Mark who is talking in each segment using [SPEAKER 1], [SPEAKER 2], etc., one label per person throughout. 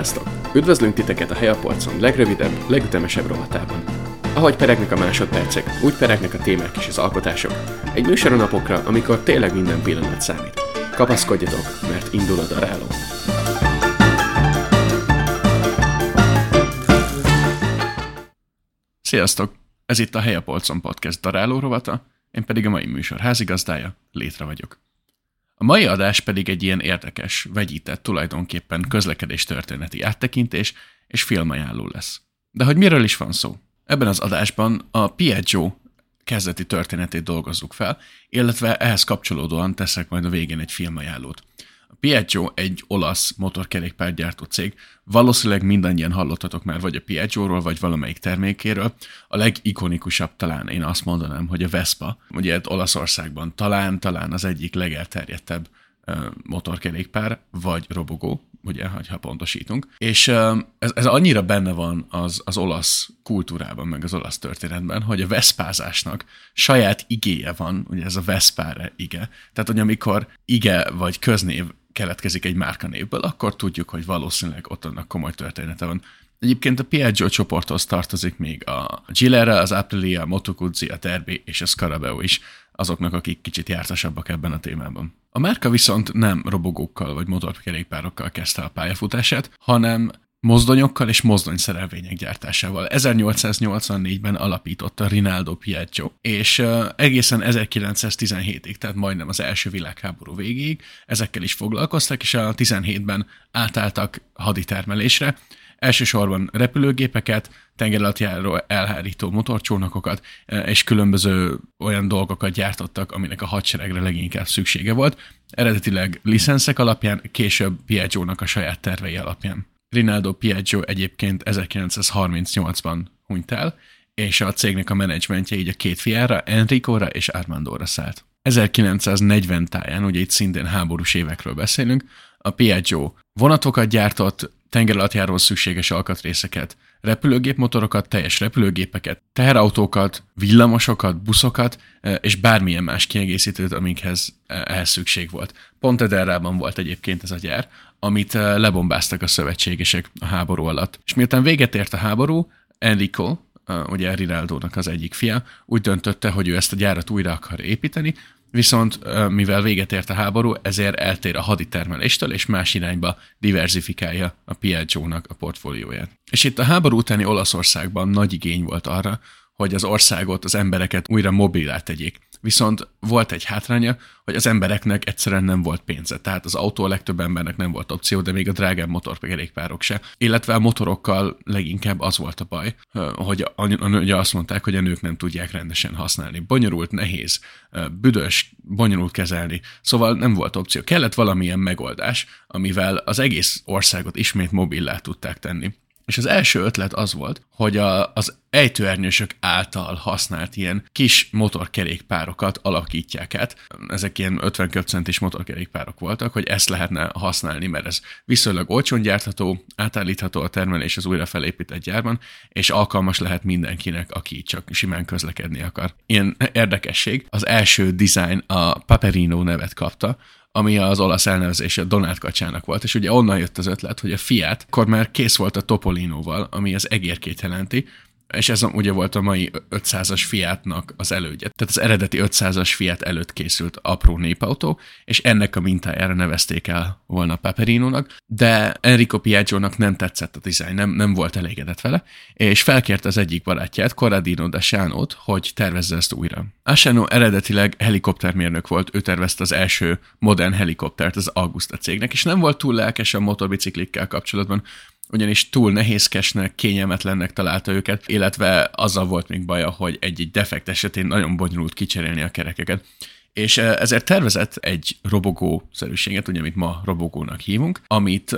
[SPEAKER 1] Sziasztok! Üdvözlünk titeket a Helyapolcon legrövidebb, legütemesebb rovatában. Ahogy peregnek a másodpercek, úgy peregnek a témák és az alkotások. Egy műsor a napokra, amikor tényleg minden pillanat számít. Kapaszkodjatok, mert indul a daráló.
[SPEAKER 2] Sziasztok! Ez itt a Helyapolcon Podcast daráló rovata, én pedig a mai műsor házigazdája, Létre vagyok. A mai adás pedig egy ilyen érdekes, vegyített tulajdonképpen közlekedés történeti áttekintés és filmajánló lesz. De hogy miről is van szó? Ebben az adásban a Piaggio kezdeti történetét dolgozzuk fel, illetve ehhez kapcsolódóan teszek majd a végén egy filmajánlót. A Piaggio egy olasz motorkerékpárgyártó cég, valószínűleg mindannyian hallottatok már vagy a Piaggio-ról, vagy valamelyik termékéről. A legikonikusabb talán én azt mondanám, hogy a Vespa, ugye Olaszországban talán, talán az egyik legelterjedtebb motorkerékpár, vagy robogó, ugye, ha pontosítunk. És ez, ez annyira benne van az, az olasz kultúrában, meg az olasz történetben, hogy a veszpázásnak saját igéje van, ugye ez a veszpáre ige. Tehát, hogy amikor ige vagy köznév keletkezik egy márkanévből, akkor tudjuk, hogy valószínűleg ott annak komoly története van. Egyébként a Piaggio csoporthoz tartozik még a Gilera, az Aprilia, a Moto Guzzi, a Derby és a Scarabeo is, azoknak, akik kicsit jártasabbak ebben a témában. A márka viszont nem robogókkal vagy motorkerékpárokkal kezdte a pályafutását, hanem mozdonyokkal és mozdonyszerelvények gyártásával. 1884-ben alapította Rinaldo Piaggio, és egészen 1917-ig, tehát majdnem az első világháború végéig ezekkel is foglalkoztak, és a 17-ben átálltak haditermelésre, Elsősorban repülőgépeket, tengeralattjáró elhárító motorcsónakokat és különböző olyan dolgokat gyártottak, aminek a hadseregre leginkább szüksége volt. Eredetileg licenszek alapján, később Piaggio-nak a saját tervei alapján. Rinaldo Piaggio egyébként 1938-ban hunyt el, és a cégnek a menedzsmentje így a két fiára, Enricóra és Armandóra szállt. 1940 táján, ugye itt szintén háborús évekről beszélünk, a Piaggio vonatokat gyártott, tengeralattjáról szükséges alkatrészeket, repülőgépmotorokat, teljes repülőgépeket, teherautókat, villamosokat, buszokat, és bármilyen más kiegészítőt, amikhez ehhez szükség volt. Pont Ederrában volt egyébként ez a gyár, amit lebombáztak a szövetségesek a háború alatt. És miután véget ért a háború, Enrico, ugye Rinaldo-nak az egyik fia, úgy döntötte, hogy ő ezt a gyárat újra akar építeni, viszont mivel véget ért a háború, ezért eltér a haditermeléstől, és más irányba diversifikálja a Piaggio-nak a portfólióját. És itt a háború utáni Olaszországban nagy igény volt arra, hogy az országot, az embereket újra mobilá tegyék. Viszont volt egy hátránya, hogy az embereknek egyszerűen nem volt pénze. Tehát az autó a legtöbb embernek nem volt opció, de még a drágább motorkerékpárok se. Illetve a motorokkal leginkább az volt a baj, hogy ugye azt mondták, hogy a nők nem tudják rendesen használni. Bonyolult, nehéz, büdös, bonyolult kezelni. Szóval nem volt opció. Kellett valamilyen megoldás, amivel az egész országot ismét mobillá tudták tenni. És az első ötlet az volt, hogy a, az ejtőernyősök által használt ilyen kis motorkerékpárokat alakítják át. Ezek ilyen 50 köbcentis motorkerékpárok voltak, hogy ezt lehetne használni, mert ez viszonylag olcsón gyártható, átállítható a termelés az újra felépített gyárban, és alkalmas lehet mindenkinek, aki csak simán közlekedni akar. Ilyen érdekesség, az első design a Paperino nevet kapta, ami az olasz elnevezése Donát kacsának volt, és ugye onnan jött az ötlet, hogy a Fiat akkor már kész volt a Topolinoval, ami az egérkét jelenti, és ez ugye volt a mai 500-as Fiatnak az elődje. Tehát az eredeti 500-as Fiat előtt készült apró népautó, és ennek a mintájára nevezték el volna Peperinónak, de Enrico Piaggio-nak nem tetszett a dizájn, nem, nem volt elégedett vele, és felkérte az egyik barátját, Corradino de Sánót, hogy tervezze ezt újra. Asano eredetileg helikoptermérnök volt, ő tervezte az első modern helikoptert az Augusta cégnek, és nem volt túl lelkes a motorbiciklikkel kapcsolatban, ugyanis túl nehézkesnek, kényelmetlennek találta őket, illetve azzal volt még baja, hogy egy-egy defekt esetén nagyon bonyolult kicserélni a kerekeket. És ezért tervezett egy robogó-szerűséget, ugye, amit ma robogónak hívunk, amit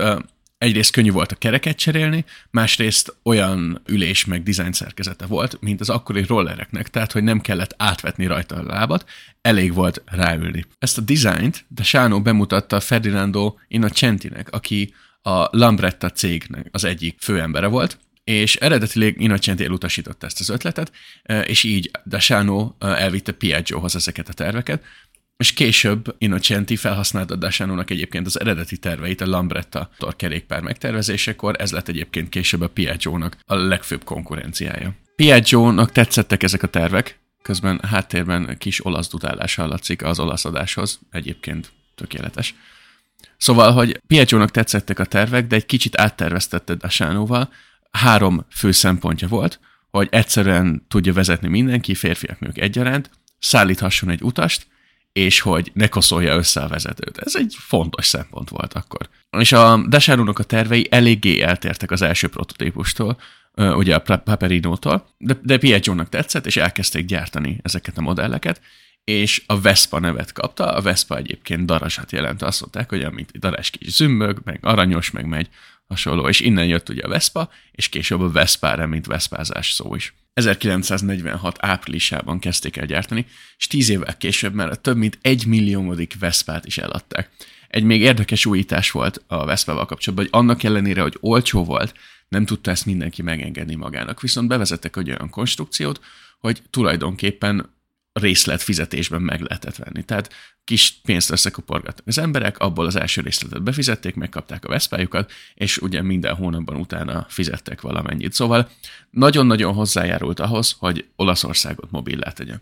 [SPEAKER 2] egyrészt könnyű volt a kereket cserélni, másrészt olyan ülés meg dizájn szerkezete volt, mint az akkori rollereknek, tehát hogy nem kellett átvetni rajta a lábat, elég volt ráülni. Ezt a dizájnt de Sánó bemutatta Ferdinando Innocentinek, aki a Lambretta cégnek az egyik főembere volt, és eredetileg Innocenti elutasította ezt az ötletet, e, és így Dasano e, elvitte Piaggiohoz ezeket a terveket, és később Innocenti felhasználta Dasanónak egyébként az eredeti terveit a Lambretta torkerékpár megtervezésekor, ez lett egyébként később a Piaggio-nak a legfőbb konkurenciája. Piaggio-nak tetszettek ezek a tervek, közben háttérben kis olasz dudálás hallatszik az olasz adáshoz, egyébként tökéletes. Szóval, hogy Piaggio-nak tetszettek a tervek, de egy kicsit átterveztette Dasánóval. Három fő szempontja volt, hogy egyszerűen tudja vezetni mindenki, férfiak, nők egyaránt, szállíthasson egy utast, és hogy ne koszolja össze a vezetőt. Ez egy fontos szempont volt akkor. És a Desárónak a tervei eléggé eltértek az első prototípustól, ugye a Paperinótól, de, de Piaggio-nak tetszett, és elkezdték gyártani ezeket a modelleket, és a Vespa nevet kapta. A Vespa egyébként darasat jelent, azt mondták, hogy amit darás kis zümmög, meg aranyos, meg megy hasonló, és innen jött ugye a Vespa, és később a Vespára, mint Vespázás szó is. 1946 áprilisában kezdték el gyártani, és tíz évvel később már a több mint egy milliómodik Vespát is eladták. Egy még érdekes újítás volt a Vespával kapcsolatban, hogy annak ellenére, hogy olcsó volt, nem tudta ezt mindenki megengedni magának. Viszont bevezettek egy olyan konstrukciót, hogy tulajdonképpen részlet fizetésben meg lehetett venni. Tehát kis pénzt összekuporgattak az emberek, abból az első részletet befizették, megkapták a veszpájukat, és ugye minden hónapban utána fizettek valamennyit. Szóval nagyon-nagyon hozzájárult ahhoz, hogy Olaszországot mobillá tegye.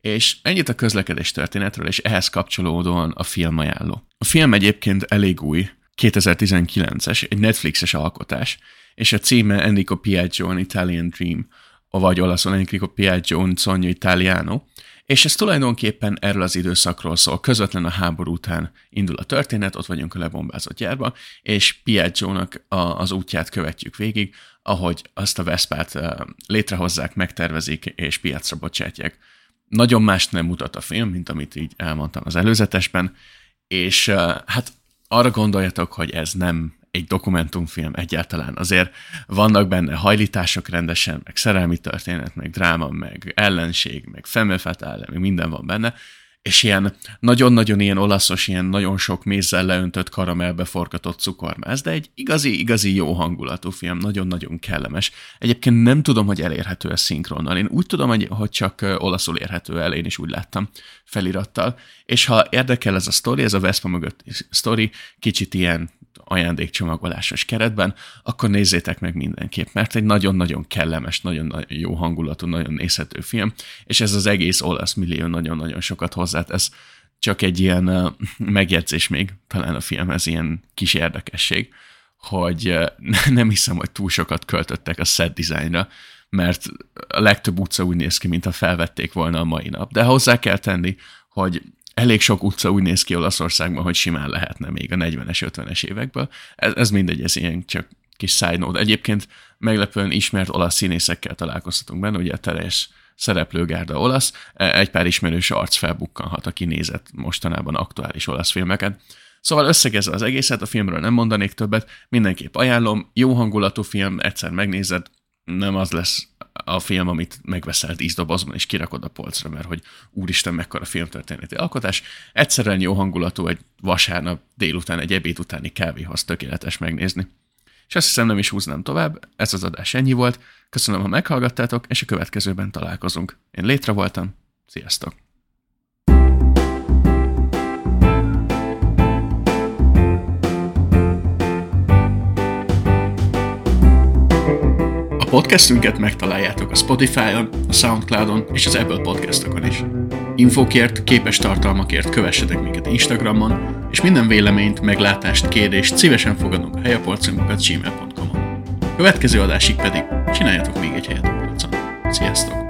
[SPEAKER 2] És ennyit a közlekedés történetről, és ehhez kapcsolódóan a film ajánló. A film egyébként elég új, 2019-es, egy Netflixes alkotás, és a címe Enrico Piaggio, an Italian Dream, vagy olaszul Enrico Piaggio, un sogno italiano, és ez tulajdonképpen erről az időszakról szól. Közvetlen a háború után indul a történet, ott vagyunk a lebombázott gyárba, és Piaggio-nak az útját követjük végig, ahogy azt a Veszpát létrehozzák, megtervezik és piacra bocsátják. Nagyon mást nem mutat a film, mint amit így elmondtam az előzetesben, és hát arra gondoljatok, hogy ez nem egy dokumentumfilm egyáltalán. Azért vannak benne hajlítások rendesen, meg szerelmi történet, meg dráma, meg ellenség, meg femme fatale, meg minden van benne, és ilyen nagyon-nagyon ilyen olaszos, ilyen nagyon sok mézzel leöntött karamellbe forgatott cukormáz, de egy igazi, igazi jó hangulatú film, nagyon-nagyon kellemes. Egyébként nem tudom, hogy elérhető ez szinkronnal. Én úgy tudom, hogy csak olaszul érhető el, én is úgy láttam felirattal. És ha érdekel ez a sztori, ez a Vespa mögött sztori, kicsit ilyen ajándékcsomagolásos keretben, akkor nézzétek meg mindenképp, mert egy nagyon-nagyon kellemes, nagyon jó hangulatú, nagyon nézhető film, és ez az egész olasz millió nagyon-nagyon sokat hozzátesz. Csak egy ilyen megjegyzés még, talán a filmhez ilyen kis érdekesség, hogy nem hiszem, hogy túl sokat költöttek a set designra, mert a legtöbb utca úgy néz ki, mintha felvették volna a mai nap. De hozzá kell tenni, hogy elég sok utca úgy néz ki Olaszországban, hogy simán lehetne még a 40-es, 50-es évekből. Ez, ez mindegy, ez ilyen csak kis side note. Egyébként meglepően ismert olasz színészekkel találkozhatunk benne, ugye a teljes szereplőgárda olasz, e, egy pár ismerős arc felbukkanhat, aki nézett mostanában aktuális olasz filmeket. Szóval összegezve az egészet, a filmről nem mondanék többet, mindenképp ajánlom, jó hangulatú film, egyszer megnézed, nem az lesz a film, amit megveszel tíz dobozban, és kirakod a polcra, mert hogy úristen, mekkora filmtörténeti alkotás. Egyszerűen jó hangulatú egy vasárnap délután, egy ebéd utáni kávéhoz tökéletes megnézni. És azt hiszem nem is húznám tovább, ez az adás ennyi volt. Köszönöm, ha meghallgattátok, és a következőben találkozunk. Én létre voltam, sziasztok! Podcastünket megtaláljátok a Spotify-on, a Soundcloud-on és az Apple podcastokon is. Infokért, képes tartalmakért kövessetek minket Instagramon, és minden véleményt, meglátást, kérdést szívesen fogadunk a helyapolcunkat gmail.com-on. Következő adásig pedig csináljatok még egy helyet a polcon. Sziasztok!